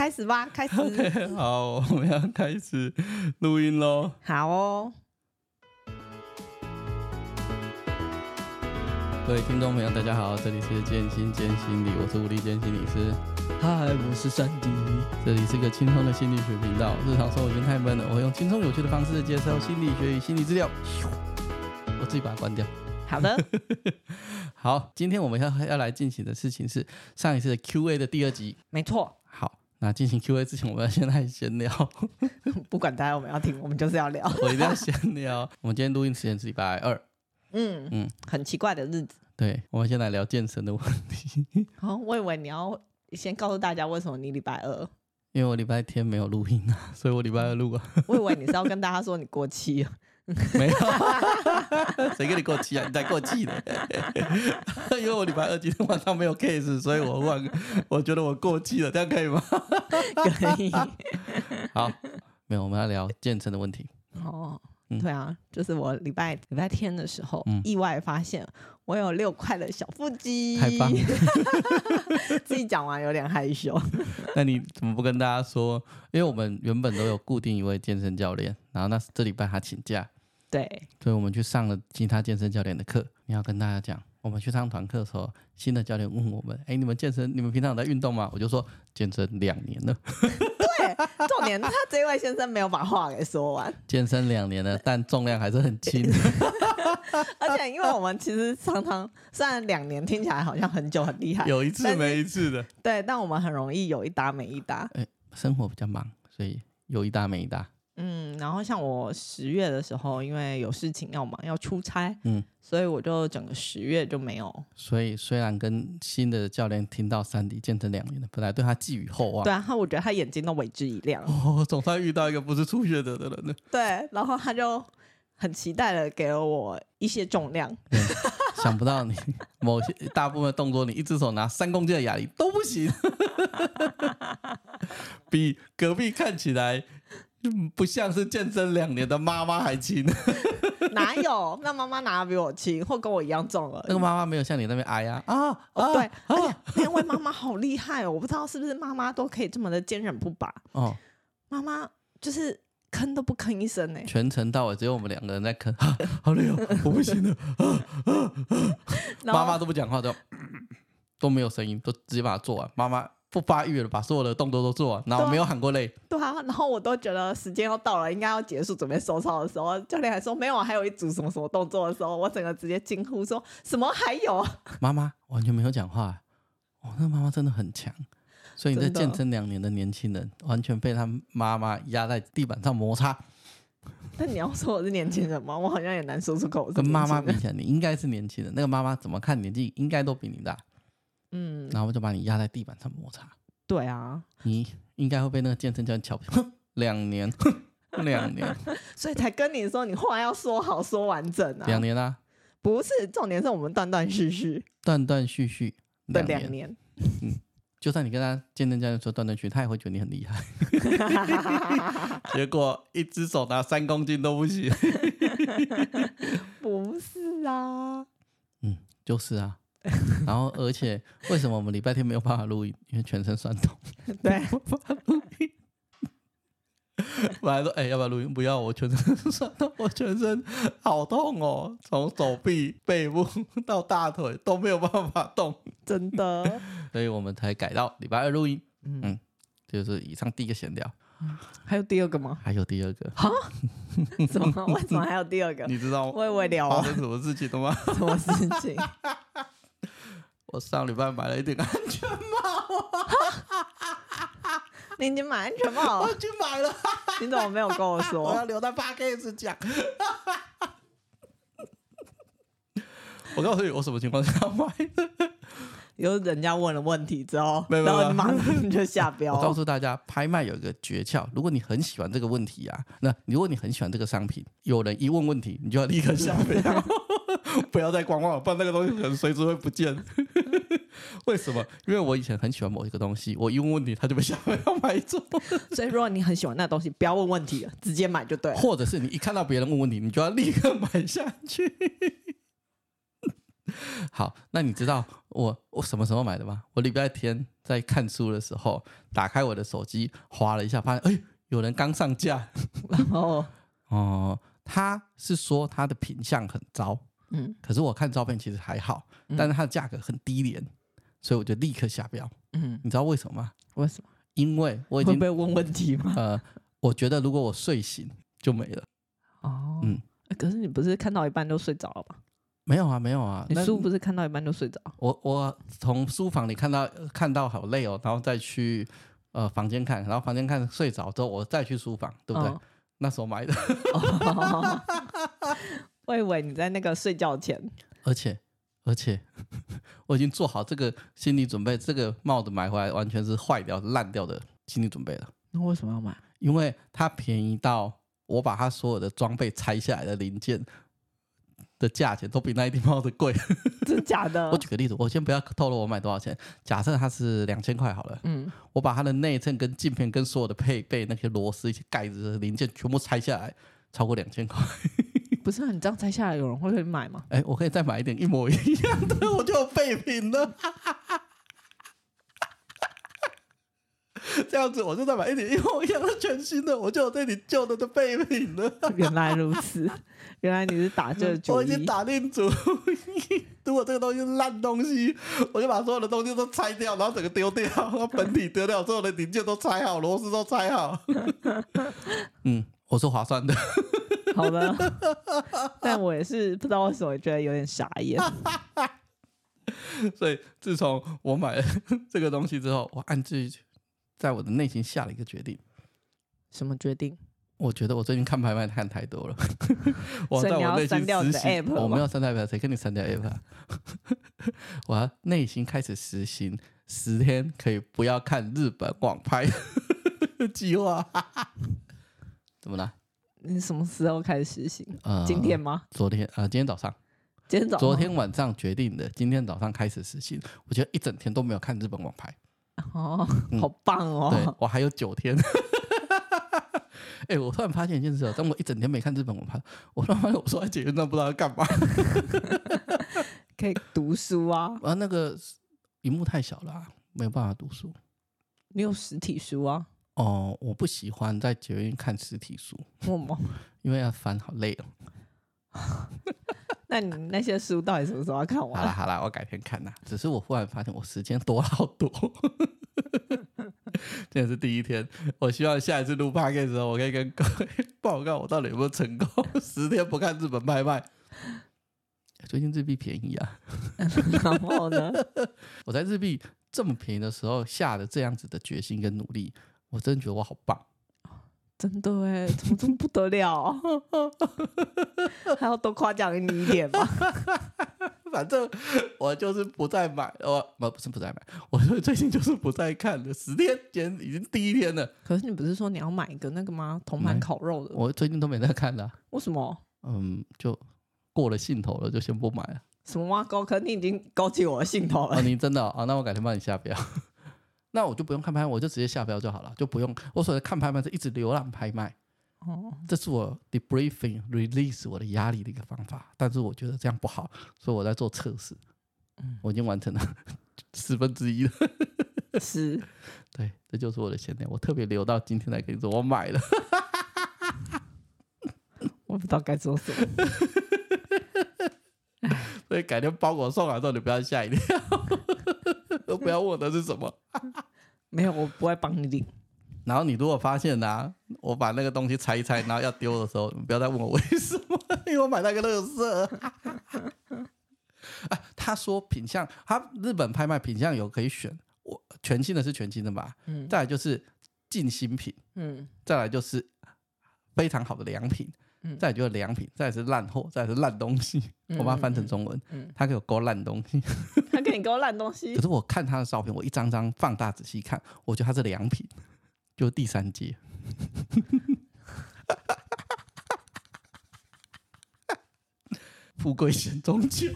开始吧，开始。Okay, 好，我们要开始录音喽。好哦。各位听众朋友，大家好，这里是建心建心理，我是吴立建心理师。嗨，我是珊迪。这里是一个轻松的心理学频道。日常生活已经太闷了，我会用轻松有趣的方式介绍心理学与心理治疗。我自己把它关掉。好的。好，今天我们要要来进行的事情是上一次的 Q&A 的第二集。没错。好，那进行 Q&A 之前，我们要先来闲聊。不管大家有没有要听，我们就是要聊。我一定要闲聊。我们今天录音时间是礼拜二。嗯嗯，很奇怪的日子。对，我们先来聊健身的问题。好，我以为你要先告诉大家为什么你礼拜二。因为我礼拜天没有录音啊，所以我礼拜二录啊。我以为你是要跟大家说你过期了。没有，谁跟你过气啊？你才过气呢。因为我礼拜二今天晚上没有 case，所以我忘，我觉得我过气了，这样可以吗？可以。好，没有，我们要聊健身的问题。哦，对啊，就是我礼拜礼拜天的时候，意外发现我有六块的小腹肌。太棒了！自己讲完有点害羞。那你怎么不跟大家说？因为我们原本都有固定一位健身教练，然后那这礼拜他请假。对，所以我们去上了其他健身教练的课。你要跟大家讲，我们去上团课的时候，新的教练问我们：“哎，你们健身，你们平常有在运动吗？”我就说：“健身两年了。”对，重点他这位先生没有把话给说完。健身两年了，但重量还是很轻。而且，因为我们其实常常虽然两年听起来好像很久很厉害，有一次没一次的。对，但我们很容易有一搭没一搭。哎，生活比较忙，所以有一搭没一搭。嗯，然后像我十月的时候，因为有事情要忙，要出差，嗯，所以我就整个十月就没有。所以虽然跟新的教练听到珊迪健身两年了，本来对他寄予厚望。对啊，我觉得他眼睛都为之一亮。哦，总算遇到一个不是初学者的人了。对，然后他就很期待的给了我一些重量。嗯、想不到你某些大部分的动作，你一只手拿三公斤的哑铃都不行，比隔壁看起来。不像是健身两年的妈妈还轻，哪有？那妈妈哪比我轻，或跟我一样重了。那个妈妈没有像你那边矮呀？啊，哦，对，而且那位妈妈好厉害哦！我不知道是不是妈妈都可以这么的坚韧不拔哦。妈妈就是吭都不吭一声呢，全程到尾只有我们两个人在吭，好累哦，我不行了，妈妈都不讲话，都都没有声音，都直接把它做完。妈妈。不发育了，把所有的动作都做完，然后没有喊过累。对啊，然后我都觉得时间要到了，应该要结束，准备收操的时候，教练还说没有，还有一组什么什么动作的时候，我整个直接惊呼说：“什么还有？”妈妈完全没有讲话，哦，那妈妈真的很强。所以你在健身两年的年轻人，完全被他妈妈压在地板上摩擦。那你要说我是年轻人吗？我好像也难说出口。跟妈妈比起来，你应该是年轻人。那个妈妈怎么看年纪，应该都比你大。嗯，然后我就把你压在地板上摩擦。对啊，你应该会被那个健身教练瞧不起。哼，两年，两年，所以才跟你说，你话要说好，说完整啊。两年啊，不是重点，是我们断断续续，断断续续的两年。嗯，就算你跟他健身教练说断断续续，他也会觉得你很厉害。结果一只手拿三公斤都不行。不是啊，嗯，就是啊。然后，而且为什么我们礼拜天没有办法录音？因为全身酸痛。对，没办法录音。本来说，哎，要不要录音？不要，我全身酸痛，我全身好痛哦，从手臂、背部到大腿都没有办法动，真的。所以我们才改到礼拜二录音。嗯，就是以上第一个闲聊。还有第二个吗？还有第二个。哈？怎么？为什么还有第二个？你知道吗？我以为聊发生什么事情的吗？什么事情？我上礼拜买了一顶安全帽，你已经买安全帽了？我去买了，你怎么没有跟我说？我要留在 Podcast 讲。我告诉你，我什么情况下买的？有人家问了问题之后，然后你马上就下标。我告诉大家，拍卖有一个诀窍，如果你很喜欢这个问题啊，那如果你很喜欢这个商品，有人一问问题，你就要立刻下标。不要再观望了，不然那个东西可能随时会不见。为什么？因为我以前很喜欢某一个东西，我一问问题，他就被下标要买走。所以，如果你很喜欢那个东西，不要问问题了，直接买就对了。或者是你一看到别人问问题，你就要立刻买下去。好，那你知道我我什么时候买的吗？我礼拜天在看书的时候，打开我的手机，划了一下，发现哎，有人刚上架。然后哦，他是说他的品相很糟，嗯，可是我看照片其实还好，但是它的价格很低廉，所以我就立刻下标。嗯，你知道为什么吗？为什么？因为我已经被问问题吗？呃，我觉得如果我睡醒就没了。哦，嗯，可是你不是看到一半就睡着了吗？没有啊，没有啊，你书不是看到一半就睡着？我我从书房里看到看到好累哦，然后再去呃房间看，然后房间看睡着之后，我再去书房，对不对？哦、那时候买的。哦、我以为你在那个睡觉前，而且而且 我已经做好这个心理准备，这个帽子买回来完全是坏掉、烂掉的心理准备了。那为什么要买？因为它便宜到我把它所有的装备拆下来的零件。的价钱都比那一顶帽子贵，真的假的？我举个例子，我先不要透露我买多少钱，假设它是两千块好了，嗯，我把它的内衬跟镜片跟所有的配备那些螺丝一些盖子的零件全部拆下来，超过两千块。不是啊，你这样拆下来有人会去买吗？哎、欸，我可以再买一点一模一样的，我就有备品了。这样子，我就再买一点一模一样的全新的，我就有这里旧的的备品了。原来如此，原来你是打这 主意。我已经打定主意，如果这个东西是烂东西，我就把所有的东西都拆掉，然后整个丢掉，然后本体丢掉，所有的零件都拆好，螺丝都拆好。嗯，我是划算的。好的，但我也是不知道为什么觉得有点傻眼。所以自从我买了这个东西之后，我暗自。在我的内心下了一个决定，什么决定？我觉得我最近看拍卖看太多了，我在我内心实行，我没有删掉 app，谁跟你删掉 app？我要内心开始实行十天可以不要看日本网拍计划，怎么了？你什么时候开始实行？呃，今天吗？昨天啊，呃，今天早上，今天早上，昨天晚上决定的，今天早上开始实行。我觉得一整天都没有看日本网拍。哦，好棒哦！嗯、对，我还有九天。哎、欸，我突然发现一件事，当我一整天没看日本网拍，我突然发现我坐在捷运上不知道要干嘛。可以读书啊！啊，那个荧幕太小了、啊，没有办法读书。你有实体书啊？哦，我不喜欢在捷运看实体书。为什么？因为要翻，好累哦。那你那些书到底什么时候要看完？好了好了，我改天看呐。只是我忽然发现我时间多了好多。今天是第一天，我希望下一次录 podcast 的时候，我可以跟各位报告我到底有没有成功。十天不看日本拍卖，最近日币便宜啊。然后呢？我在日币这么便宜的时候下的这样子的决心跟努力，我真的觉得我好棒。真的哎，怎么这么不得了？还要多夸奖你一点吧。反正我就是不再买，我不不是不再买，我最近就是不再看了。十天前已经第一天了。可是你不是说你要买一个那个吗？铜盘烤肉的。我最近都没在看了。为什么？嗯，就过了兴头了，就先不买了。什么吗？高，可是你已经勾起我的兴头了。哦，你真的啊、哦？那我改天帮你下标。那我就不用看拍卖，我就直接下标就好了，就不用我所谓看拍卖是一直浏览拍卖。哦，这是我 debriefing release 我的压力的一个方法，但是我觉得这样不好，所以我在做测试。嗯，我已经完成了四分之一了。是，对，这就是我的闲聊。我特别留到今天来跟你说，我买了。我不知道该做什么，所以改天包裹送来之后，你不要吓一跳。都不要问的是什么？没有，我不会帮你领。然后你如果发现呢、啊，我把那个东西拆一拆，然后要丢的时候，你不要再问我为什么，因为我买那个乐色。啊，他说品相，他日本拍卖品相有可以选，我全新的是全新的吧？嗯。再来就是进新品，嗯。再来就是非常好的良品。嗯、再就是良品，再是烂货，再是烂东西。嗯、我把它翻成中文，嗯、他给我勾烂东西，他给你勾烂东西。可是我看他的照片，我一张张放大仔细看，我觉得他是良品，就是第三阶。富贵险中求，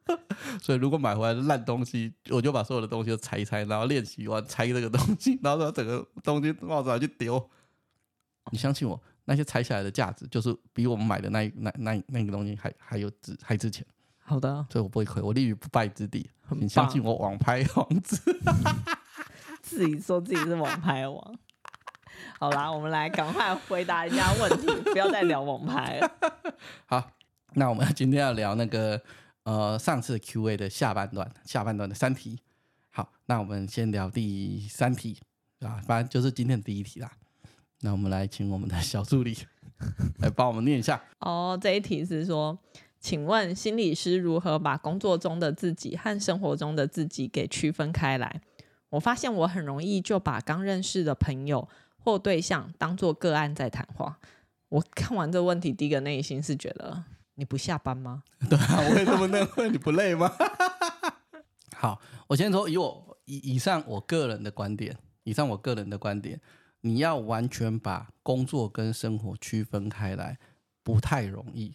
所以如果买回来的烂东西，我就把所有的东西都拆一拆，然后练习完拆这个东西，然后把整个东西冒出来去丢。你相信我。那些拆下来的价值，就是比我们买的那那那那个东西还还有值还值钱好的，所以我不会亏，我立于不败之地。你相信我，网拍王子 自己说自己是网拍王。好啦，我们来赶快回答一下问题，不要再聊网拍了。好，那我们今天要聊那个呃上次 Q&A 的下半段，下半段的三题。好，那我们先聊第三题啊，反正就是今天的第一题啦。那我们来请我们的小助理 来帮我们念一下。哦，这一题是说，请问心理师如何把工作中的自己和生活中的自己给区分开来？我发现我很容易就把刚认识的朋友或对象当做个案在谈话。我看完这个问题，第一个内心是觉得你不下班吗？对啊，我也这么认为，你不累吗？好，我先说以我以以上我个人的观点，以上我个人的观点，你要完全把工作跟生活区分开来，不太容易。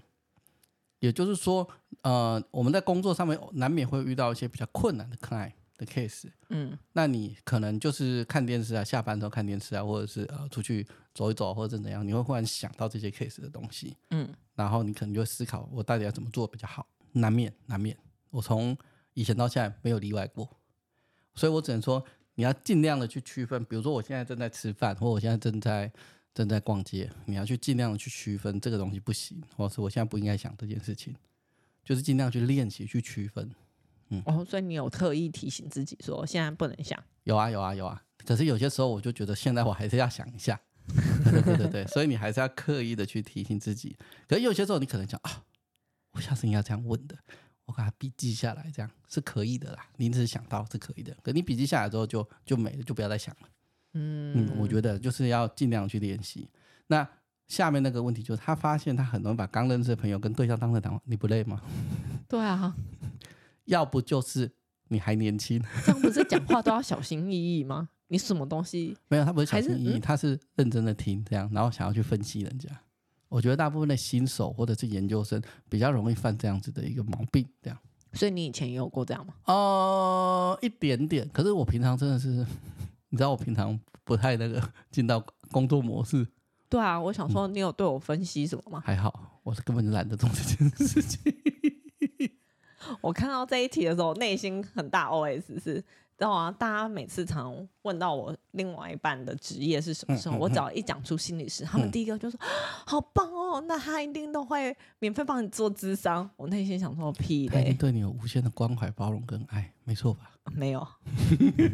也就是说，呃，我们在工作上面难免会遇到一些比较困难的 client 的 case，嗯，那你可能就是看电视啊，下班之后看电视啊，或者是呃出去走一走或者怎样，你会忽然想到这些 case 的东西，嗯，然后你可能就会思考我到底要怎么做比较好，难免难免，我从以前到现在没有例外过，所以我只能说你要尽量的去区分，比如说我现在正在吃饭，或我现在正在正在逛街，你要去尽量的去区分这个东西不行，或者是我现在不应该想这件事情，就是尽量去练习去区分。嗯，哦，所以你有特意提醒自己说现在不能想？有啊，有啊，有啊。可是有些时候我就觉得现在我还是要想一下。对对对对对，所以你还是要刻意的去提醒自己。可是有些时候你可能想啊，我下次应该这样问的，我把它笔记下来，这样是可以的啦。你只是想到是可以的，可你笔记下来之后就就没了，就不要再想了。嗯嗯，我觉得就是要尽量去练习。那下面那个问题就是，他发现他很容易把刚认识的朋友跟对象当成谈话，你不累吗？对啊。要不就是你还年轻，这样不是讲话都要小心翼翼吗？你什么东西没有？他不是小心翼翼，嗯、他是认真的听，这样然后想要去分析人家。我觉得大部分的新手或者是研究生比较容易犯这样子的一个毛病，这样。所以你以前也有过这样吗？哦、呃，一点点。可是我平常真的是，你知道我平常不太那个进到工作模式。对啊，我想说你有对我分析什么吗？嗯、还好，我是根本就懒得做这件事情。我看到这一题的时候，内心很大 OS 是，知道吗？大家每次常问到我另外一半的职业是什么时候，嗯嗯嗯、我只要一讲出心理师，他们第一个就说、嗯、好棒哦，那他一定都会免费帮你做咨商。我内心想说屁嘞，他一定对你有无限的关怀、包容跟爱，没错吧？没有，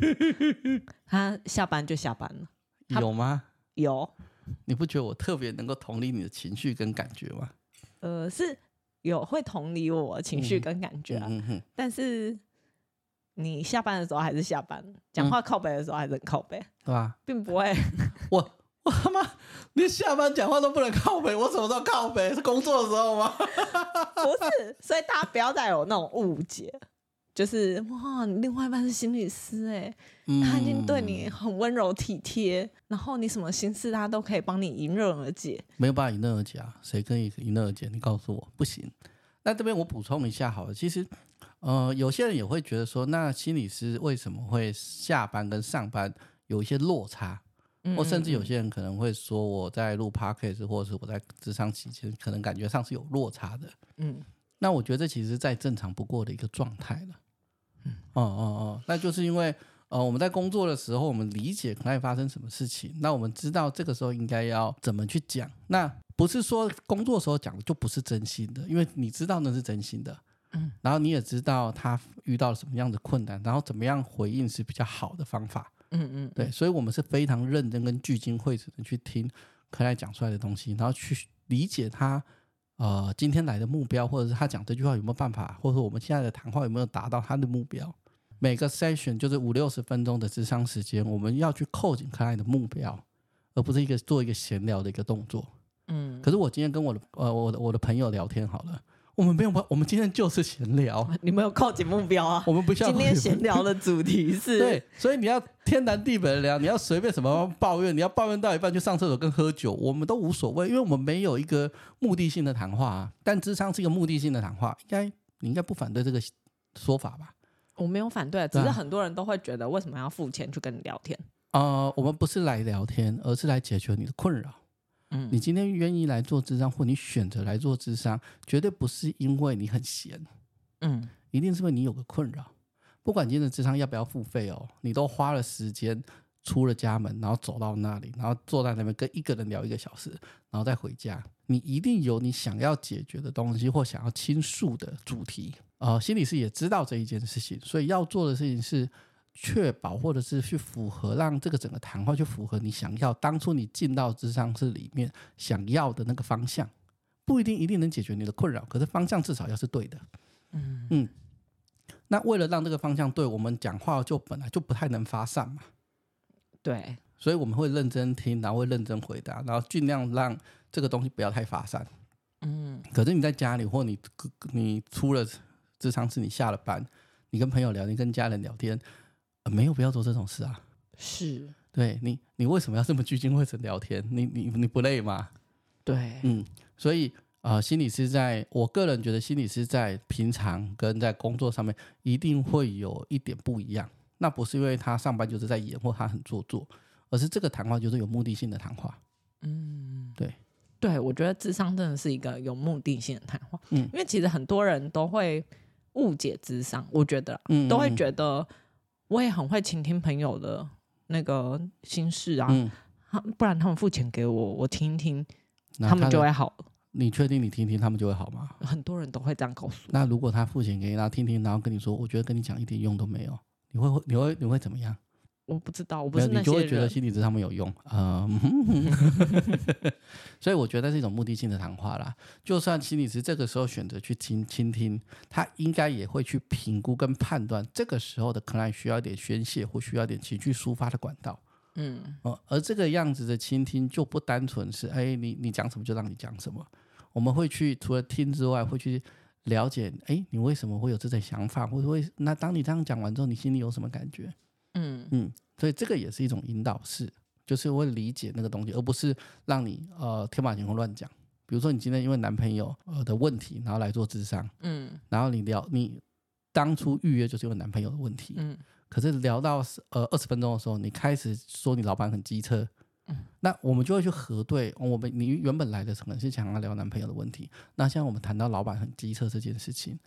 他下班就下班了，有吗？有，你不觉得我特别能够同理你的情绪跟感觉吗？呃，是。有会同理我情绪跟感觉啊，但是你下班的时候还是下班，讲话靠北的时候还是很靠北，对吧？并不会，我 我他妈连下班讲话都不能靠北，我什么时候靠北？是工作的时候吗？不是，所以大家不要再有那种误解。就是哇，你另外一半是心理师哎，嗯、他已经对你很温柔体贴，然后你什么心事他都可以帮你迎刃而解。没有办法迎刃而解啊，谁可以迎刃而解？你告诉我，不行。那这边我补充一下好了，其实呃，有些人也会觉得说，那心理师为什么会下班跟上班有一些落差？嗯、或甚至有些人可能会说，我在录 podcast 或者是我在职场期间，可能感觉上是有落差的。嗯，那我觉得这其实再正常不过的一个状态了。嗯哦哦哦，那就是因为呃，我们在工作的时候，我们理解可能发生什么事情，那我们知道这个时候应该要怎么去讲。那不是说工作的时候讲的就不是真心的，因为你知道那是真心的，嗯，然后你也知道他遇到了什么样的困难，然后怎么样回应是比较好的方法，嗯嗯，对，所以我们是非常认真跟聚精会神的去听克莱讲出来的东西，然后去理解他。呃，今天来的目标，或者是他讲这句话有没有办法，或者说我们现在的谈话有没有达到他的目标？每个 session 就是五六十分钟的智商时间，我们要去扣紧克莱的目标，而不是一个做一个闲聊的一个动作。嗯，可是我今天跟我的呃我的我的朋友聊天好了。我们没有，我们今天就是闲聊。你们有靠近目标啊？我们不像今天闲聊的主题是。对，所以你要天南地北的聊，你要随便什么抱怨，你要抱怨到一半去上厕所跟喝酒，我们都无所谓，因为我们没有一个目的性的谈话啊。但咨商是一个目的性的谈话，应该你应该不反对这个说法吧？我没有反对，只是很多人都会觉得为什么要付钱去跟你聊天？啊、呃，我们不是来聊天，而是来解决你的困扰。嗯，你今天愿意来做智商，或你选择来做智商，绝对不是因为你很闲，嗯，一定是因为你有个困扰。不管今天的智商要不要付费哦，你都花了时间出了家门，然后走到那里，然后坐在那边跟一个人聊一个小时，然后再回家，你一定有你想要解决的东西或想要倾诉的主题。呃，心理师也知道这一件事情，所以要做的事情是确保或者是去符合，让这个整个谈话去符合你想要当初你进到智商室里面想要的那个方向。不一定一定能解决你的困扰，可是方向至少要是对的。嗯嗯。那为了让这个方向对，我们讲话就本来就不太能发散嘛。对，所以我们会认真听，然后会认真回答，然后尽量让这个东西不要太发散。嗯。可是你在家里，或你你出了智商室，你下了班，你跟朋友聊天，跟家人聊天，呃，没有必要做这种事啊。是。对你，你为什么要这么聚精会神聊天？你你你不累吗？对，嗯。所以，呃，心理师在我个人觉得，心理师在平常跟在工作上面一定会有一点不一样。那不是因为他上班就是在演，或他很做作，而是这个谈话就是有目的性的谈话。嗯，对，对，我觉得智商真的是一个有目的性的谈话。嗯，因为其实很多人都会误解智商，我觉得，嗯，都会觉得我也很会倾听朋友的那个心事啊，嗯，不然他们付钱给我，我听一听。他，他们就会好。你确定你听听他们就会好吗？很多人都会这样告诉我。那如果他付钱给你，然后听听，然后跟你说，我觉得跟你讲一点用都没有，你会你会你会怎么样？我不知道，我不是那些人。你就会觉得心理咨商没有用啊。嗯、所以我觉得是一种目的性的谈话啦。就算心理师这个时候选择去倾倾听，他应该也会去评估跟判断这个时候的 client 需要一点宣泄或需要一点情绪抒发的管道。嗯，哦，而这个样子的倾听就不单纯是，哎，你你讲什么就让你讲什么。我们会去除了听之外，会去了解，哎，你为什么会有这种想法，或者会那当你这样讲完之后，你心里有什么感觉？嗯嗯，所以这个也是一种引导式，就是会理解那个东西，而不是让你呃天马行空乱讲。比如说你今天因为男朋友呃的问题，然后来做智商，嗯，然后你聊你当初预约就是因为男朋友的问题，嗯。可是聊到呃二十分钟的时候，你开始说你老板很机车，嗯，那我们就会去核对，我们你原本来的可能是想要聊男朋友的问题，那现在我们谈到老板很机车这件事情，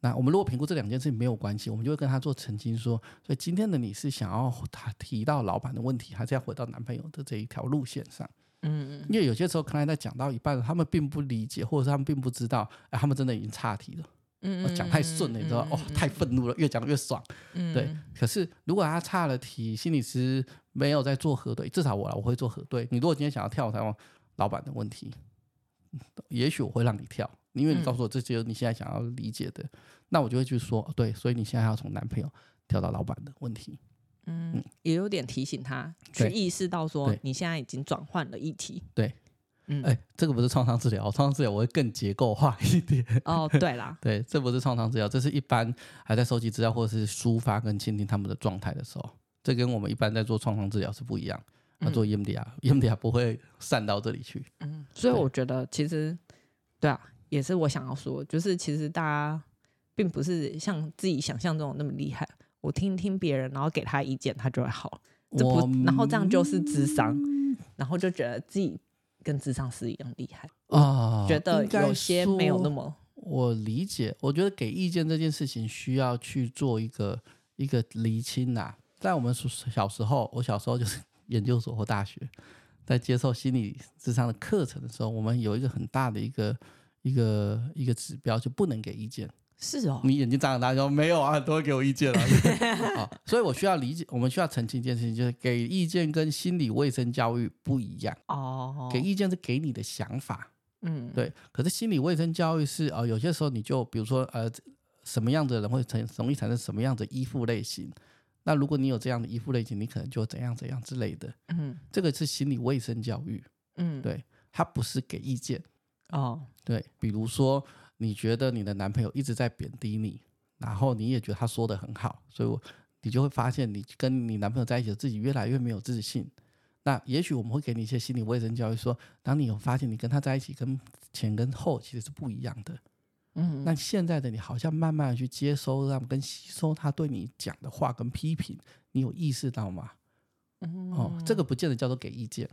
那我们如果评估这两件事情没有关系，我们就会跟他做澄清说，所以今天的你是想要他提到老板的问题，还是要回到男朋友的这一条路线上？嗯嗯，因为有些时候可能在讲到一半，他们并不理解，或者是他们并不知道，哎，他们真的已经岔题了。嗯，讲太顺了，你知道？哦，太愤怒了，越讲越爽。嗯，对。可是如果他岔了题，心理师没有在做核对，至少我我会做核对。你如果今天想要跳台湾老板的问题，也许我会让你跳，因为你告诉我这些你现在想要理解的，那我就会去说，对，所以你现在要从男朋友跳到老板的问题。嗯，也有点提醒他去意识到说，你现在已经转换了议题。对。嗯，哎，这个不是创伤治疗，创伤治疗我会更结构化一点。哦，对啦，对，这不是创伤治疗，这是一般还在收集资料或者是抒发跟倾听他们的状态的时候，这跟我们一般在做创伤治疗是不一样。要做 EMDR，EMDR 不会散到这里去。嗯，所以我觉得其实，对啊，也是我想要说，就是其实大家并不是像自己想象中那么厉害。我听听别人，然后给他意见，他就会好。这不，然后这样就是智商，然后就觉得自己。跟智商师一样厉害啊，觉得有些没有那么。我理解，我觉得给意见这件事情需要去做一个一个厘清呐。在我们小时候，我小时候就是 研究所或大学，在接受心理智商的课程的时候，我们有一个很大的一个一个一个指标，就不能给意见。是哦，你眼睛张很大，说没有啊，都会给我意见了。啊，所以我需要理解，我们需要澄清一件事情，就是给意见跟心理卫生教育不一样。哦，给意见是给你的想法，嗯，对。可是心理卫生教育是，呃，有些时候你就比如说，呃，什么样的人会成容易产生什么样的依附类型？那如果你有这样的依附类型，你可能就怎样怎样之类的。嗯，这个是心理卫生教育。嗯，对，它不是给意见。哦，对，比如说。你觉得你的男朋友一直在贬低你，然后你也觉得他说的很好，所以我你就会发现你跟你男朋友在一起，自己越来越没有自信。那也许我们会给你一些心理卫生教育，说，当你有发现你跟他在一起跟前跟后其实是不一样的，嗯，那现在的你好像慢慢的去接收他们跟吸收他对你讲的话跟批评，你有意识到吗？嗯，哦，这个不见得叫做给意见，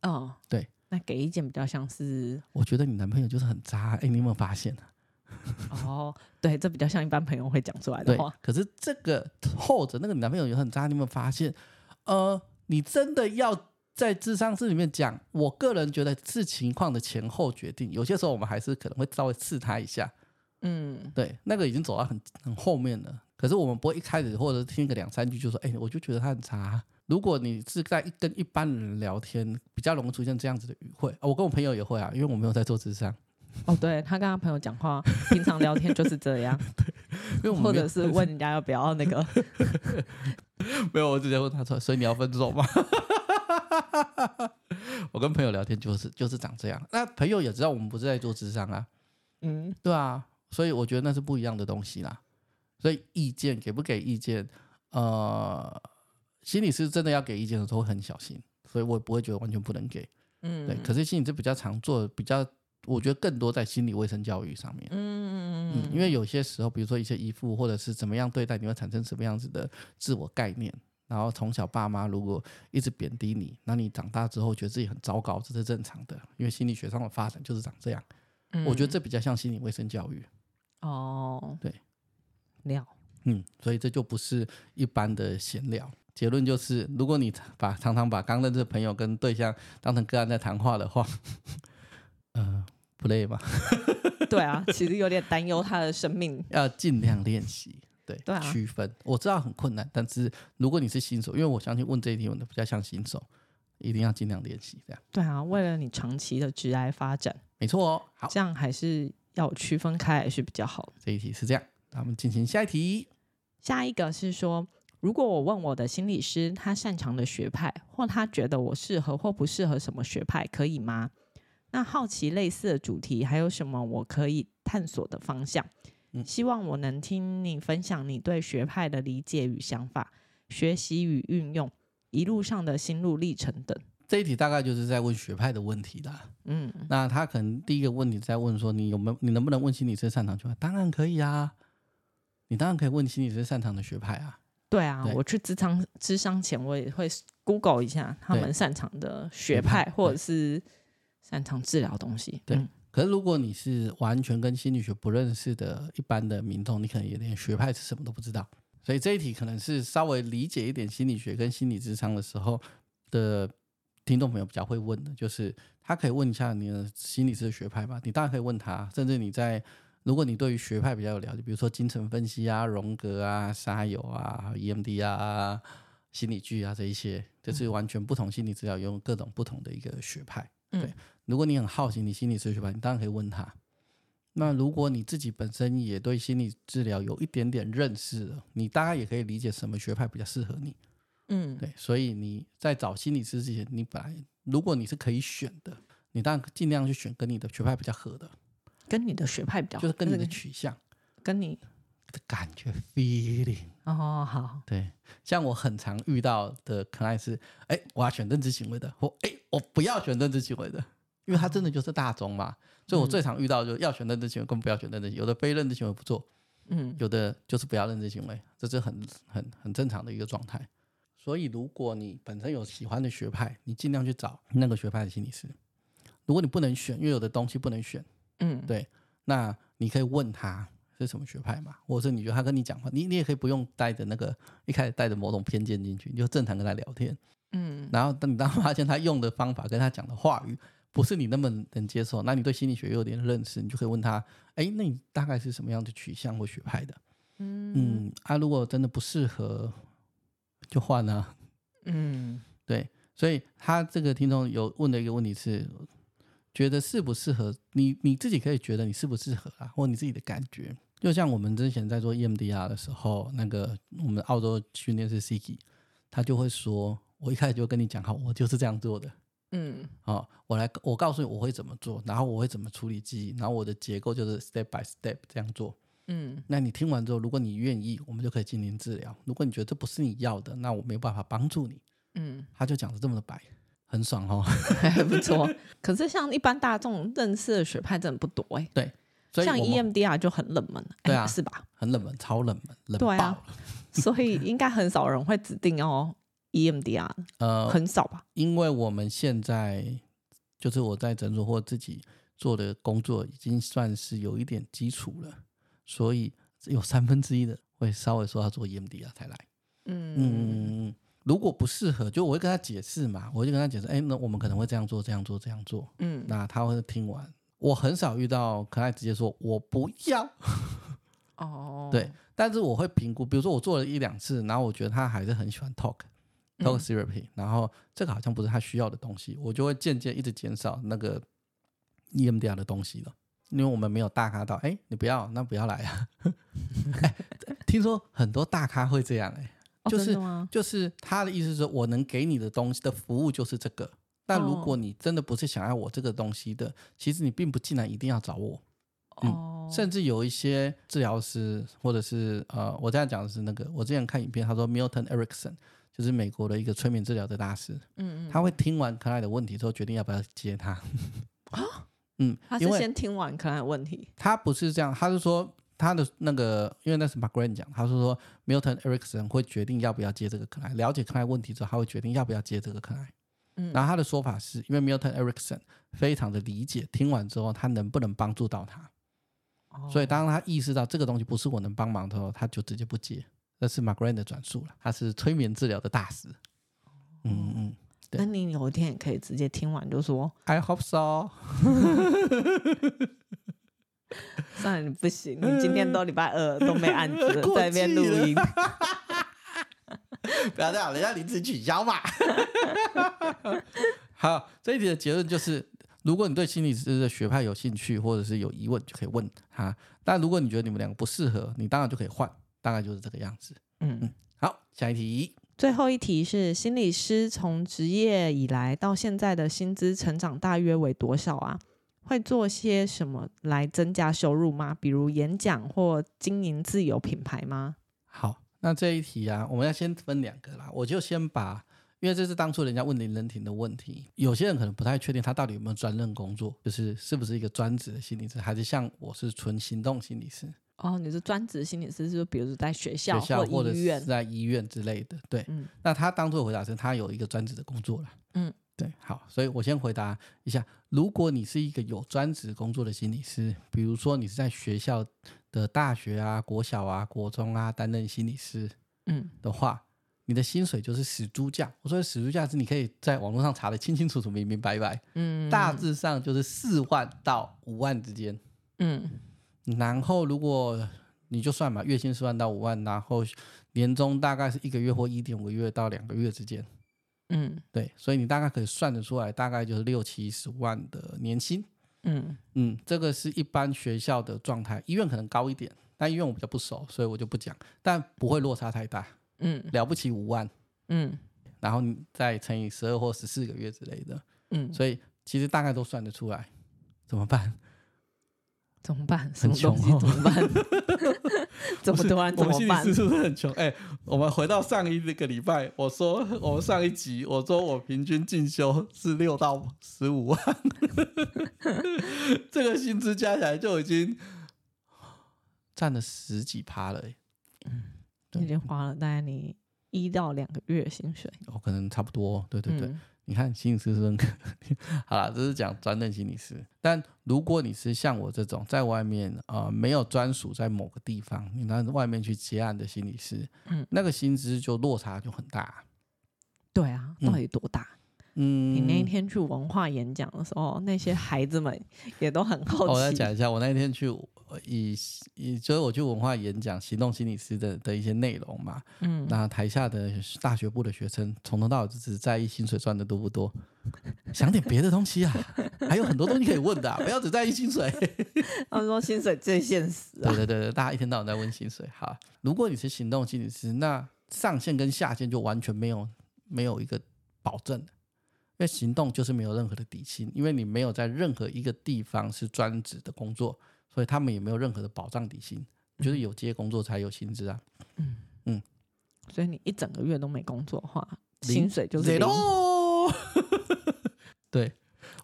哦，对。那给意见比较像是，我觉得你男朋友就是很渣，哎，你有没有发现？哦，对，这比较像一般朋友会讲出来的对话。可是这个后者那个你男朋友也很渣，你有没有发现？呃，你真的要在智商室里面讲，我个人觉得是情况的前后决定。有些时候我们还是可能会稍微刺他一下。嗯，对，那个已经走到很很后面了。可是我们不会一开始或者听个两三句就说，哎，我就觉得他很渣。如果你是在跟一般人聊天，比较容易出现这样子的语汇。我跟我朋友也会啊，因为我没有在做智商。哦，对，他跟他朋友讲话，平常聊天就是这样。对，因为我们或者是问人家要不要那个。没有，我直接问他说，所以你要分手吗？我跟朋友聊天就是就是长这样。那朋友也知道我们不是在做智商啊。嗯，对啊，所以我觉得那是不一样的东西啦。所以意见给不给意见，呃，心理师真的要给意见的时候很小心，所以我也不会觉得完全不能给。嗯，对。可是心理师比较常做，比较我觉得更多在心理卫生教育上面。嗯嗯，因为有些时候，比如说一些依附或者是怎么样对待，你会产生什么样子的自我概念。然后从小爸妈如果一直贬低你，那你长大之后觉得自己很糟糕，这是正常的，因为心理学上的发展就是长这样。嗯，我觉得这比较像心理卫生教育。哦，对，聊，嗯，所以这就不是一般的闲聊。结论就是，如果你把常常把刚认识的朋友跟对象当成个案在谈话的话，呃，不累吗？对啊，其实有点担忧他的生命。要尽量练习，对，对啊，区分。我知道很困难，但是如果你是新手，因为我相信问这一题问的比较像新手，一定要尽量练习，这样。对啊，为了你长期的职涯发展。没错哦，好，这样还是要区分开来是比较好。这一题是这样，那我们进行下一题。下一个是说，如果我问我的心理师，他擅长的学派，或他觉得我适合或不适合什么学派，可以吗？那好奇类似的主题，还有什么我可以探索的方向？嗯，希望我能听你分享你对学派的理解与想法，学习与运用，一路上的心路历程等。这一题大概就是在问学派的问题啦。嗯，那他可能第一个问题在问说，你有没有，你能不能问心理师擅长学派？当然可以啊，你当然可以问心理师擅长的学派啊。对啊，对我去咨商咨商前，我也会 Google 一下他们擅长的学派，或者是擅长治疗东西。对，嗯、可是如果你是完全跟心理学不认识的一般的民众，你可能也连学派是什么都不知道。所以这一题可能是稍微理解一点心理学跟心理智商的时候的。听众朋友比较会问的，就是他可以问一下你的心理师的学派吧。你当然可以问他，甚至你在如果你对于学派比较有了解，比如说精神分析啊、荣格啊、沙友啊、EMDR 啊、心理剧啊这一些，就是完全不同心理治疗用各种不同的一个学派。对，嗯、如果你很好奇你心理师学派，你当然可以问他。那如果你自己本身也对心理治疗有一点点认识了，你大概也可以理解什么学派比较适合你。嗯，对，所以你在找心理师之前，你本来如果你是可以选的，你当然尽量去选跟你的学派比较合的，跟你的学派比较，就是跟你的取向，跟你的感觉 feeling 哦，好，对，像我很常遇到的可能是，哎，我要选认知行为的，或哎，我不要选认知行为的，因为他真的就是大众嘛，所以我最常遇到就是要选认知行为，跟不要选认知行为，有的非认知行为不做，嗯，有的就是不要认知行为，这是很很很正常的一个状态。所以，如果你本身有喜欢的学派，你尽量去找那个学派的心理师。如果你不能选，因为有的东西不能选，嗯，对，那你可以问他是什么学派嘛，或者是你觉得他跟你讲话，你你也可以不用带着那个一开始带着某种偏见进去，你就正常跟他聊天，嗯，然后等你当发现他用的方法跟他讲的话语不是你那么能接受，那你对心理学又有点认识，你就可以问他，哎，那你大概是什么样的取向或学派的？嗯嗯，啊，如果真的不适合。就换啊，嗯，对，所以他这个听众有问的一个问题是，觉得适不适合你？你自己可以觉得你适不适合啊，或你自己的感觉。就像我们之前在做 EMDR 的时候，那个我们澳洲训练师 Siki，他就会说，我一开始就跟你讲好，我就是这样做的，嗯，好，我来，我告诉你我会怎么做，然后我会怎么处理记忆，然后我的结构就是 step by step 这样做。嗯，那你听完之后，如果你愿意，我们就可以进行治疗。如果你觉得这不是你要的，那我没有办法帮助你。嗯，他就讲的这么的白，很爽哦，还 不错。可是像一般大众认识的学派真的不多哎。对，像 EMDR 就很冷门，对啊，是吧？很冷门，超冷门，冷爆了。对啊，所以应该很少人会指定哦 EMDR，呃，很少吧？因为我们现在就是我在诊所或自己。做的工作已经算是有一点基础了，所以有三分之一的会稍微说要做 EMDR 才来。嗯嗯，如果不适合，就我会跟他解释嘛，我就跟他解释，哎，那我们可能会这样做，这样做，这样做。嗯，那他会听完。我很少遇到可爱直接说我不要。哦，对，但是我会评估，比如说我做了一两次，然后我觉得他还是很喜欢 talk。talk therapy，然后这个好像不是他需要的东西，我就会渐渐一直减少那个 EMDR 的东西了，因为我们没有大咖到，哎，你不要，那不要来啊。哎，听说很多大咖会这样，哎，就是、哦、就是他的意思是，我能给你的东西的服务就是这个。但如果你真的不是想要我这个东西的，其实你并不进来一定要找我。嗯，哦、甚至有一些治疗师，或者是呃，我这样讲的是那个，我之前看影片，他说 Milton Erickson。就是美国的一个催眠治疗的大师，嗯嗯，他会听完克莱的问题之后，决定要不要接他。啊，嗯，他是先听完克莱的问题，他不是这样，他是说他的那个，因为那是 McGrath 讲，他是说 Milton Erickson 会决定要不要接这个可爱，了解可爱问题之后，他会决定要不要接这个可爱。嗯，然后他的说法是因为 Milton Erickson 非常的理解，听完之后他能不能帮助到他，哦，所以当他意识到这个东西不是我能帮忙的时候，他就直接不接。这是 McGrath 的转述了，他是催眠治疗的大师。嗯嗯，那你有一天也可以直接听完就说 I hope so。算了，你不行，你今天都礼拜二都没案子，在那边录音。不要这样，人家临时取消嘛。好，这一题的结论就是，如果你对心理师的学派有兴趣，或者是有疑问，就可以问他。但如果你觉得你们两个不适合，你当然就可以换。大概就是这个样子。嗯嗯，好，下一题。最后一题是心理师从职业以来到现在的薪资成长大约为多少啊？会做些什么来增加收入吗？比如演讲或经营自有品牌吗？好，那这一题啊，我们要先分两个啦。我就先把，因为这是当初人家问林人廷的问题，有些人可能不太确定他到底有没有专任工作，就是是不是一个专职的心理师，还是像我是纯行动心理师。哦，你是专职心理师，是比如说在学校、学校或者是在医院之类的。对，嗯、那他当初的回答是，他有一个专职的工作了。嗯，对，好，所以我先回答一下，如果你是一个有专职工作的心理师，比如说你是在学校的大学啊、国小啊、国中啊担任心理师，嗯的话，嗯、你的薪水就是死猪价。我说的死猪价是你可以在网络上查的清清楚楚、明明白白。嗯，大致上就是四万到五万之间。嗯。然后，如果你就算嘛，月薪四万到五万，然后年终大概是一个月或一点五个月到两个月之间，嗯，对，所以你大概可以算得出来，大概就是六七十万的年薪，嗯。嗯，这个是一般学校的状态，医院可能高一点，但医院我比较不熟，所以我就不讲，但不会落差太大，嗯，了不起五万，嗯，然后你再乘以十二或十四个月之类的，嗯，所以其实大概都算得出来，怎么办？怎么办？什么东西？怎么办？怎么突然怎么办？我们心理是不是很穷？哎、欸，我们回到上一个礼拜，我说我们上一集，我说我平均进修是六到十五万，这个薪资加起来就已经占了十几趴了、欸。嗯，已经花了大概你一到两个月薪水。哦，可能差不多。对对对。嗯你看心理师是很好了，这是讲专任心理师。但如果你是像我这种在外面啊、呃，没有专属在某个地方，你到外面去接案的心理师，嗯，那个薪资就落差就很大。对啊，到底多大？嗯，你那一天去文化演讲的时候，那些孩子们也都很好奇。我再讲一下，我那一天去。以以就是我去文化演讲行动心理师的的一些内容嘛，嗯，那台下的大学部的学生从头到尾就只在意薪水赚的多不多，想点别的东西啊，还有很多东西可以问的，啊，不要只在意薪水。他们说薪水最现实，啊，对对对，大家一天到晚在问薪水。好，如果你是行动心理师，那上限跟下限就完全没有没有一个保证，因为行动就是没有任何的底薪，因为你没有在任何一个地方是专职的工作。所以他们也没有任何的保障底薪，就是有接工作才有薪资啊。嗯嗯，所以你一整个月都没工作的话，薪水就是零。对，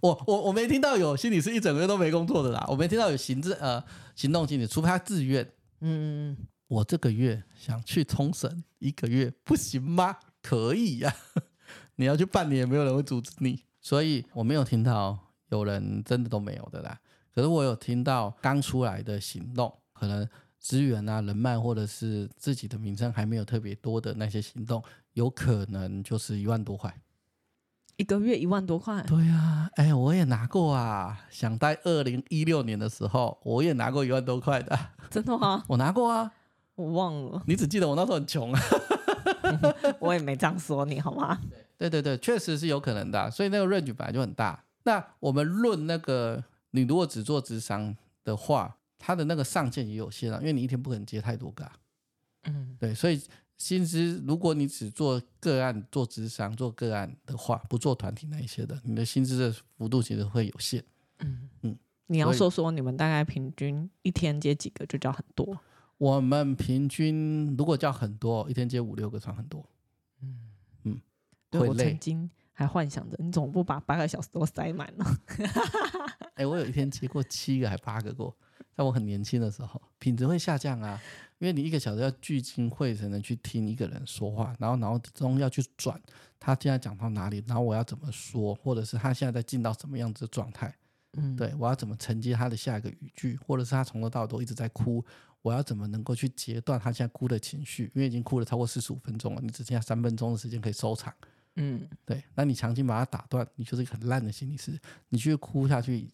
我我我没听到有心理是一整个月都没工作的啦，我没听到有行政呃行动经理，除非他自愿。嗯，我这个月想去冲绳一个月，不行吗？可以呀，你要去办，你，也没有人会阻止你。所以我没有听到有人真的都没有的啦。可是我有听到刚出来的行动，可能资源啊、人脉或者是自己的名声还没有特别多的那些行动，有可能就是一万多块。一个月一万多块？对呀、啊，哎，我也拿过啊。想在二零一六年的时候，我也拿过一万多块的。真的吗？我拿过啊，我忘了。你只记得我那时候很穷啊。我也没这样说你好吗？对对对对，确实是有可能的。所以那个 range 本来就很大。那我们论那个，你如果只做咨商的话，它的那个上限也有限啊，因为你一天不可能接太多个、啊。嗯，对，所以。薪资，如果你只做个案、做咨商、做个案的话，不做团体那一些的，你的薪资的幅度其实会有限。嗯嗯，你要说说你们大概平均一天接几个就叫很多？我们平均如果叫很多，一天接五六个算很多。对，我曾经还幻想着，你总不把八个小时都塞满了？哎、欸，我有一天接过七个还八个过，在我很年轻的时候，品质会下降啊。因为你一个小时要聚精会神的去听一个人说话，然后脑中要去转他现在讲到哪里，然后我要怎么说，或者是他现在在进到什么样子的状态，嗯，对，我要怎么承接他的下一个语句，或者是他从头到尾都一直在哭，我要怎么能够去截断他现在哭的情绪？因为已经哭了超过四十五分钟了，你只剩下三分钟的时间可以收场，嗯，对，那你强行把它打断，你就是一个很烂的心理师，你去哭下去。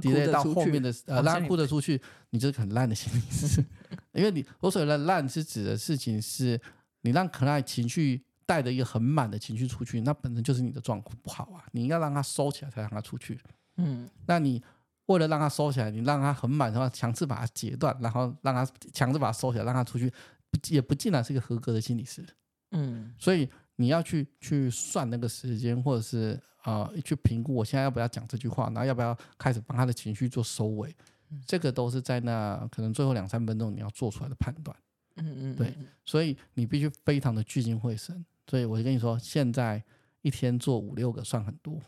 跌到后面的呃，让他哭得出去，你就是很烂的心理师。因为你我所谓的烂是指的事情是，你让可爱情绪带着一个很满的情绪出去，那本身就是你的状况不好啊。你应该让他收起来，才让他出去。嗯，那你为了让他收起来，你让他很满的话，强制把它截断，然后让他强制把它收起来，让他出去，也不尽然是一个合格的心理师。嗯，所以你要去去算那个时间，或者是。啊、呃，去评估我现在要不要讲这句话，然后要不要开始帮他的情绪做收尾，嗯、这个都是在那可能最后两三分钟你要做出来的判断。嗯，嗯嗯，对，所以你必须非常的聚精会神。所以我就跟你说，现在一天做五六个算很多。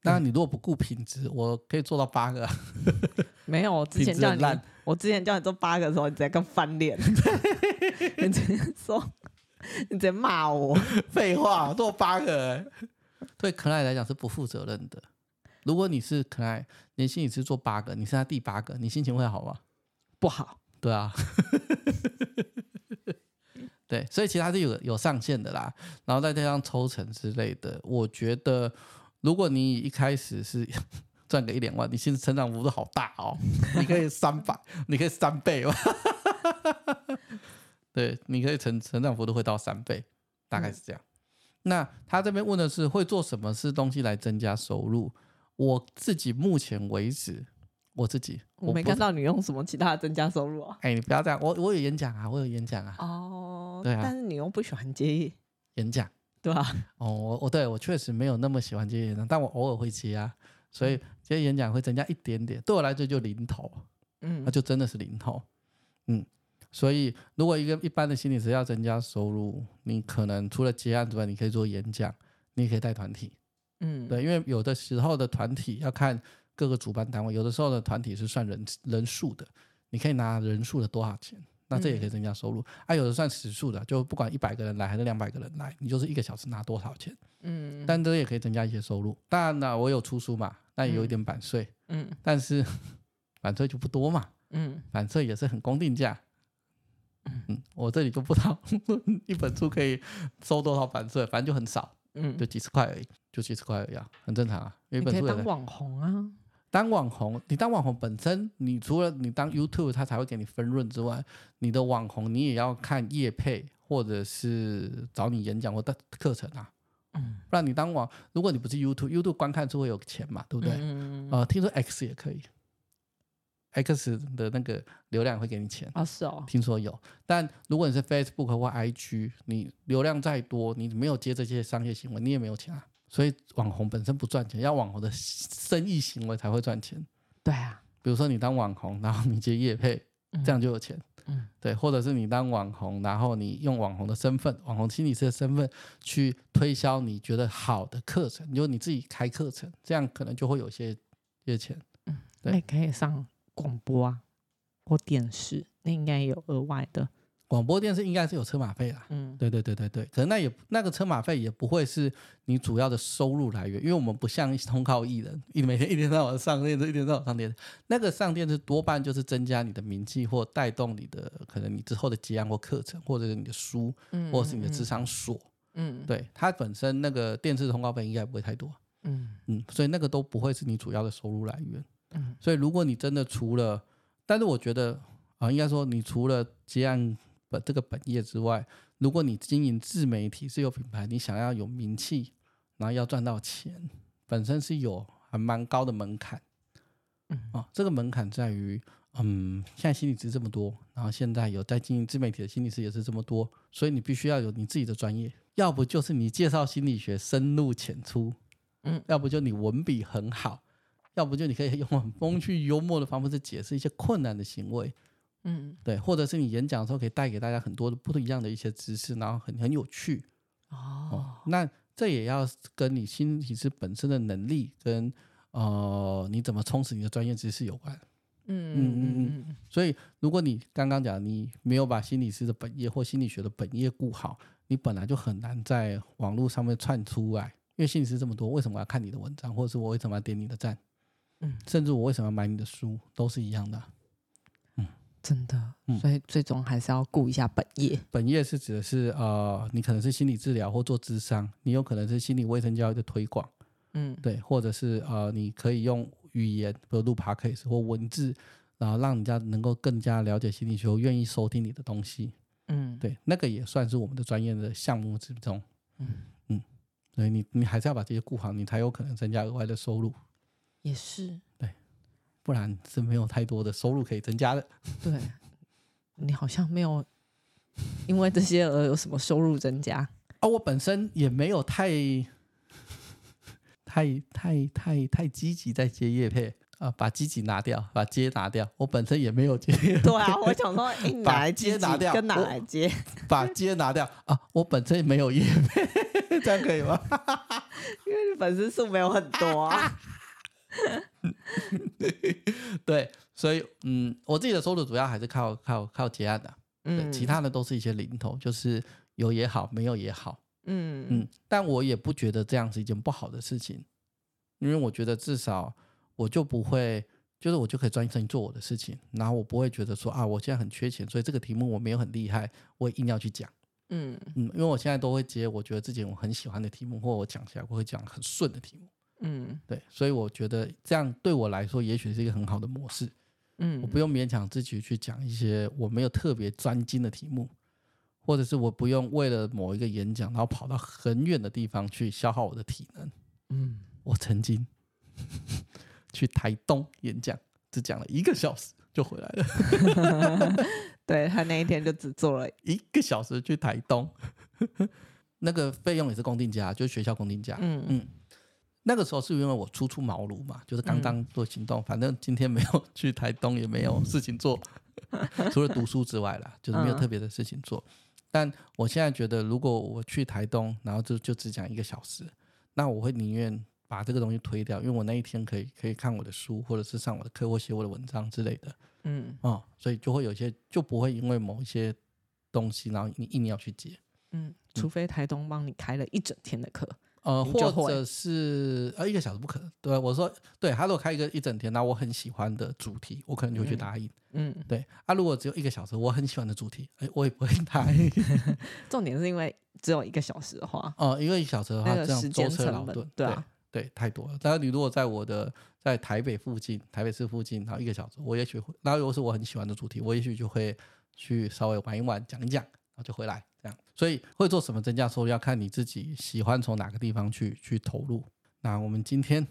当然，你如果不顾品质，我可以做到八个。没有，我之前叫你，我之前叫你做八个的时候，你直接跟翻脸，你直接说，你在骂我。废话，做八个。对可爱来讲是不负责任的。如果你是可爱，年薪你是做八个，你是他第八个，你心情会好吗？不好。对啊。对，所以其实它是有有上限的啦。然后再加上抽成之类的，我觉得如果你一开始是赚个一两万，你现在成长幅度好大哦。你可以三百，你可以三倍吧。对，你可以成成长幅度会到三倍，大概是这样。嗯那他这边问的是会做什么是东西来增加收入？我自己目前为止，我自己我没看到你用什么其他的增加收入啊？哎，你不要这样，我我有演讲啊，我有演讲啊。哦，对啊，但是你又不喜欢接演讲，对吧？哦，我我对我确实没有那么喜欢接演讲，但我偶尔会接啊，所以接演讲会增加一点点，对我来说就零头，嗯，那就真的是零头，嗯。所以，如果一个一般的心理师要增加收入，你可能除了接案之外，你可以做演讲，你也可以带团体，嗯，对，因为有的时候的团体要看各个主办单位，有的时候的团体是算人人数的，你可以拿人数的多少钱，那这也可以增加收入。嗯、啊，有的算时数的，就不管一百个人来还是两百个人来，你就是一个小时拿多少钱，嗯，但这也可以增加一些收入。当然了，我有出书嘛，那也有一点版税，嗯，但是 版税就不多嘛，嗯，版税也是很公定价。嗯，我这里就不知道一本书可以收多少版税，反正就很少，嗯，就几十块而已，就几十块而已啊，很正常啊。因为一本书你可以当网红啊，当网红，你当网红本身，你除了你当 YouTube，他才会给你分润之外，你的网红你也要看业配或者是找你演讲或的课程啊，嗯，不然你当网，如果你不是 YouTube，YouTube 观看就会有钱嘛，对不对？嗯，呃，听说 X 也可以。X 的那个流量会给你钱啊？是哦，听说有。但如果你是 Facebook 或 IG，你流量再多，你没有接这些商业行为，你也没有钱啊。所以网红本身不赚钱，要网红的生意行为才会赚钱。对啊，比如说你当网红，然后你接业配，这样就有钱。嗯，对，或者是你当网红，然后你用网红的身份，网红心理师的身份去推销你觉得好的课程，就你自己开课程，这样可能就会有些些钱。嗯，对，可以上。广播啊，或电视，那应该有额外的。广播电视应该是有车马费啦，嗯，对对对对对，可能那也那个车马费也不会是你主要的收入来源，因为我们不像通告艺人，一每天一天到晚上电视，一天到晚上电视，那个上电视多半就是增加你的名气或带动你的可能你之后的结案或课程，或者是你的书，嗯，或者是你的智商所，嗯，对，它本身那个电视通告费应该不会太多，嗯。嗯，所以那个都不会是你主要的收入来源，嗯，所以如果你真的除了，但是我觉得。啊，应该说，你除了接案本这个本业之外，如果你经营自媒体是有品牌，你想要有名气，然后要赚到钱，本身是有还蛮高的门槛。嗯，啊，这个门槛在于，嗯，现在心理师这么多，然后现在有在经营自媒体的心理师也是这么多，所以你必须要有你自己的专业，要不就是你介绍心理学深入浅出，嗯，要不就你文笔很好，要不就你可以用很风趣幽默的方式解释一些困难的行为。嗯，对，或者是你演讲的时候可以带给大家很多的不一样的一些知识，然后很很有趣哦，哦。那这也要跟你心理师本身的能力跟呃你怎么充实你的专业知识有关。嗯嗯嗯嗯。所以如果你刚刚讲你没有把心理师的本业或心理学的本业顾好，你本来就很难在网络上面窜出来。因为心理师这么多，为什么要看你的文章，或者是我为什么要点你的赞？嗯，甚至我为什么要买你的书，都是一样的。嗯。真的，所以最终还是要顾一下本业。本业是指的是呃，你可能是心理治疗或做智商，你有可能是心理卫生教育的推广，嗯，对，或者是呃，你可以用语言，比如录 podcast 或文字，然后让人家能够更加了解心理学，愿意收听你的东西，嗯，对，那个也算是我们的专业的项目之中，嗯。嗯，所以你你还是要把这些顾好，你才有可能增加额外的收入。也是，对。不然是没有太多的收入可以增加的。对，你好像没有因为这些而有什么收入增加啊？我本身也没有太、太、太、太、太积极在接业配啊，把积极拿掉，把接拿掉。我本身也没有接。对啊，我想说，把接拿掉，跟哪来接？把接拿掉啊！我本身也没有业配，这样可以吗？因为你粉丝数没有很多啊。对，所以嗯，我自己的收入主要还是靠靠靠结案的，嗯，其他的都是一些零头，就是有也好，没有也好，嗯。嗯，但我也不觉得这样是一件不好的事情，因为我觉得至少我就不会，就是我就可以专心做我的事情，然后我不会觉得说啊，我现在很缺钱，所以这个题目我没有很厉害，我也硬要去讲，嗯。嗯，因为我现在都会接我觉得自己我很喜欢的题目，或我讲起来我会讲很顺的题目。嗯，对，所以我觉得这样对我来说，也许是一个很好的模式。嗯，我不用勉强自己去讲一些我没有特别专精的题目，或者是我不用为了某一个演讲，然后跑到很远的地方去消耗我的体能。嗯，我曾经 去台东演讲，只讲了一个小时就回来了。对，他那一天就只做了一个小时去台东，那个费用也是公定价，就是学校公定价。嗯嗯。那个时候是因为我初出茅庐嘛，就是刚刚做行动，嗯、反正今天没有 去台东，也没有事情做，除了读书之外啦，就是没有特别的事情做。嗯、但我现在觉得，如果我去台东，然后就就只讲一个小时，那我会宁愿把这个东西推掉，因为我那一天可以可以看我的书，或者是上我的课或写我的文章之类的。嗯，哦，所以就会有些就不会因为某一些东西，然后你硬要去接。嗯，除非台东帮你开了一整天的课。呃，或者是呃，一个小时不可能。对，我说，对，他如果开一个一整天，那我很喜欢的主题，我可能就会去答应。嗯，嗯对。啊，如果只有一个小时，我很喜欢的主题，哎，我也不会 答应。重点是因为只有一个小时的话，哦、呃，一个一小时的话，这样舟车劳顿，对啊，对，太多了。但是你如果在我的在台北附近，台北市附近，然后一个小时，我也许会，然后如果是我很喜欢的主题，我也许就会去稍微玩一玩，讲一讲，然后就回来。这样，所以会做什么增加收入，要看你自己喜欢从哪个地方去去投入。那我们今天，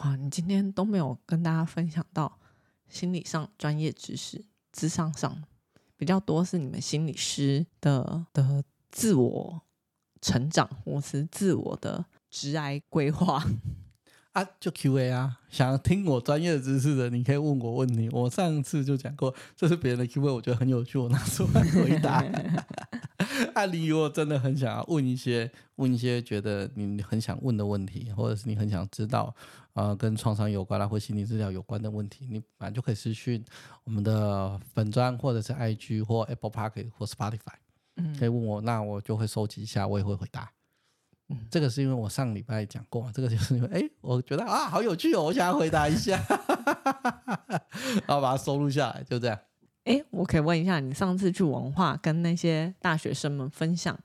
哇，你今天都没有跟大家分享到心理上专业知识，智商上比较多是你们心理师的的自我成长，或是自我的职涯规划。啊，就 Q&A 啊！想要听我专业知识的，你可以问我问题。我上次就讲过，这是别人的 Q&A，我觉得很有趣，我拿出来回答。啊，你如果真的很想要问一些问一些觉得你很想问的问题，或者是你很想知道啊、呃、跟创伤有关啦或心理治疗有关的问题，你反正就可以私讯我们的粉砖或者是 IG 或 Apple Podcast 或 Spotify，嗯，可以问我，那我就会收集一下，我也会回答。嗯，这个是因为我上礼拜讲过，这个就是因为哎，我觉得啊好有趣哦，我想要回答一下，然后把它收录下来，就这样。哎，我可以问一下，你上次去文化跟那些大学生们分享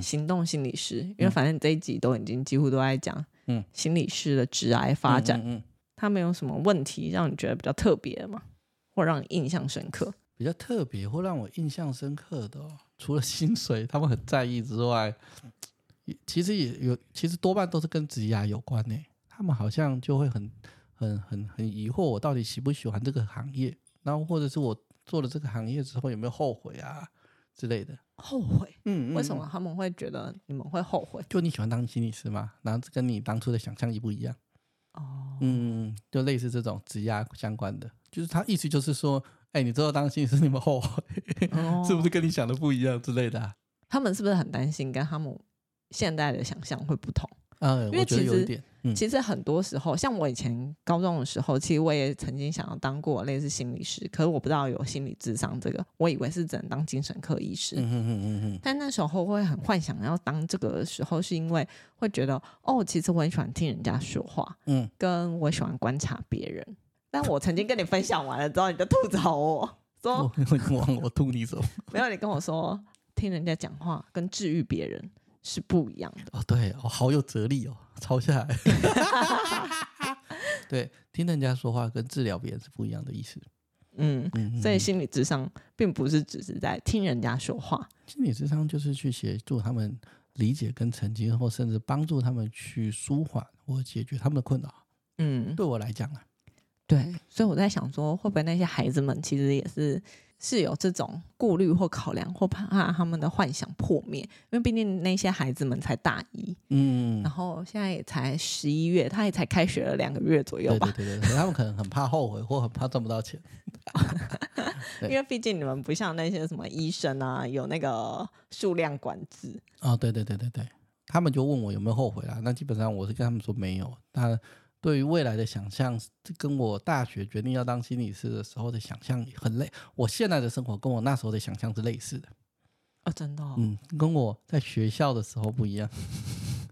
行动心理师，嗯、因为反正你这一集都已经几乎都在讲，嗯，心理师的职涯发展，嗯，嗯，嗯，他们有什么问题让你觉得比较特别吗？或让你印象深刻？比较特别或让我印象深刻的，除了薪水他们很在意之外，其实也有，其实多半都是跟职涯有关呢。他们好像就会很、很、很、很疑惑，我到底喜不喜欢这个行业，然后或者是我。做了这个行业之后有没有后悔啊之类的？后悔？嗯，为什么他们会觉得你们会后悔？就你喜欢当心理师吗？然后跟你当初的想象一不一样？哦，嗯，就类似这种职压相关的，就是他意思就是说，哎，你知道当心理师你们后悔，哦、是不是跟你想的不一样之类的、啊？他们是不是很担心跟他们现在的想象会不同？嗯，因为其实。嗯、其实很多时候，像我以前高中的时候，其实我也曾经想要当过类似心理师，可是我不知道有心理智商这个，我以为是只能当精神科医师。嗯嗯嗯嗯。但那时候会很幻想要当这个的时候，是因为会觉得哦，其实我很喜欢听人家说话，嗯，跟我喜欢观察别人。但我曾经跟你分享完了之后，你就吐槽我说：“我我我吐你什么？” 没有，你跟我说听人家讲话跟治愈别人是不一样的。哦，对哦，好有哲理哦。抄下来，对，听人家说话跟治疗别人是不一样的意思。嗯，所以心理智商并不是只是在听人家说话，心理智商就是去协助他们理解跟澄清，或甚至帮助他们去舒缓或解决他们的困扰。嗯，对我来讲啊，对，所以我在想说，会不会那些孩子们其实也是。是有这种顾虑或考量，或怕他们的幻想破灭，因为毕竟那些孩子们才大一，嗯，然后现在也才十一月，他也才开学了两个月左右吧，对对对对，他们可能很怕后悔，或很怕赚不到钱，因为毕竟你们不像那些什么医生啊，有那个数量管制，哦，对对对对对，他们就问我有没有后悔啦，那基本上我是跟他们说没有，他。对于未来的想象，跟我大学决定要当心理师的时候的想象很类。我现在的生活跟我那时候的想象是类似的。啊、哦，真的、哦？嗯，跟我在学校的时候不一样。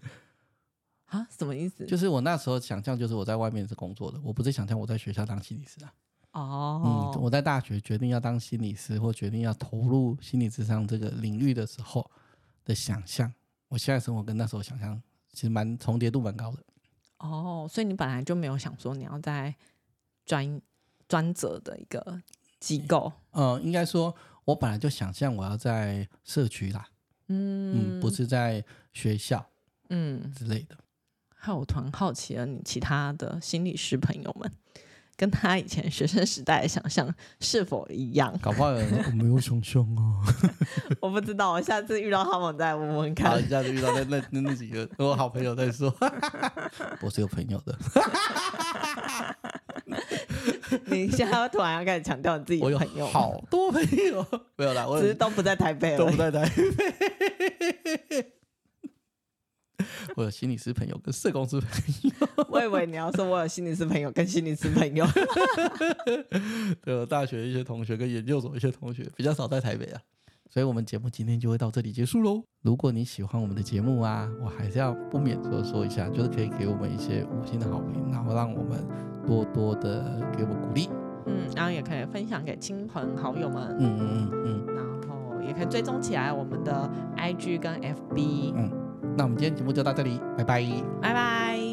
啊？什么意思？就是我那时候想象，就是我在外面是工作的，我不是想象我在学校当心理师啊。哦。嗯，我在大学决定要当心理师，或决定要投入心理智商这个领域的时候的想象，我现在生活跟那时候想象其实蛮重叠度蛮高的。哦，所以你本来就没有想说你要在专专责的一个机构？呃，应该说，我本来就想象我要在社区啦，嗯，嗯，不是在学校，嗯之类的。还有我突然好奇了，你其他的心理师朋友们。跟他以前学生时代的想象是否一样？搞不好有人我没有想象啊，我不知道，我下次遇到他们再问问看。好，下次遇到那那那那几个我好朋友再说。我是有朋友的。你现在突然要开始强调你自己我有朋友？好多朋友没有啦，我只是都不在台北，都不在台北。我有心理师朋友跟社工师朋友，我以为你要说我有心理师朋友跟心理师朋友。对，我大学一些同学跟研究所一些同学比较少在台北啊，所以我们节目今天就会到这里结束喽。如果你喜欢我们的节目啊，我还是要不免说说一下，就是可以给我们一些五星的好评，然后让我们多多的给我们鼓励。嗯，然后也可以分享给亲朋好友们。嗯嗯嗯嗯，然后也可以追踪起来我们的 IG 跟 FB。嗯。那我们今天节目就到这里，拜拜，拜拜。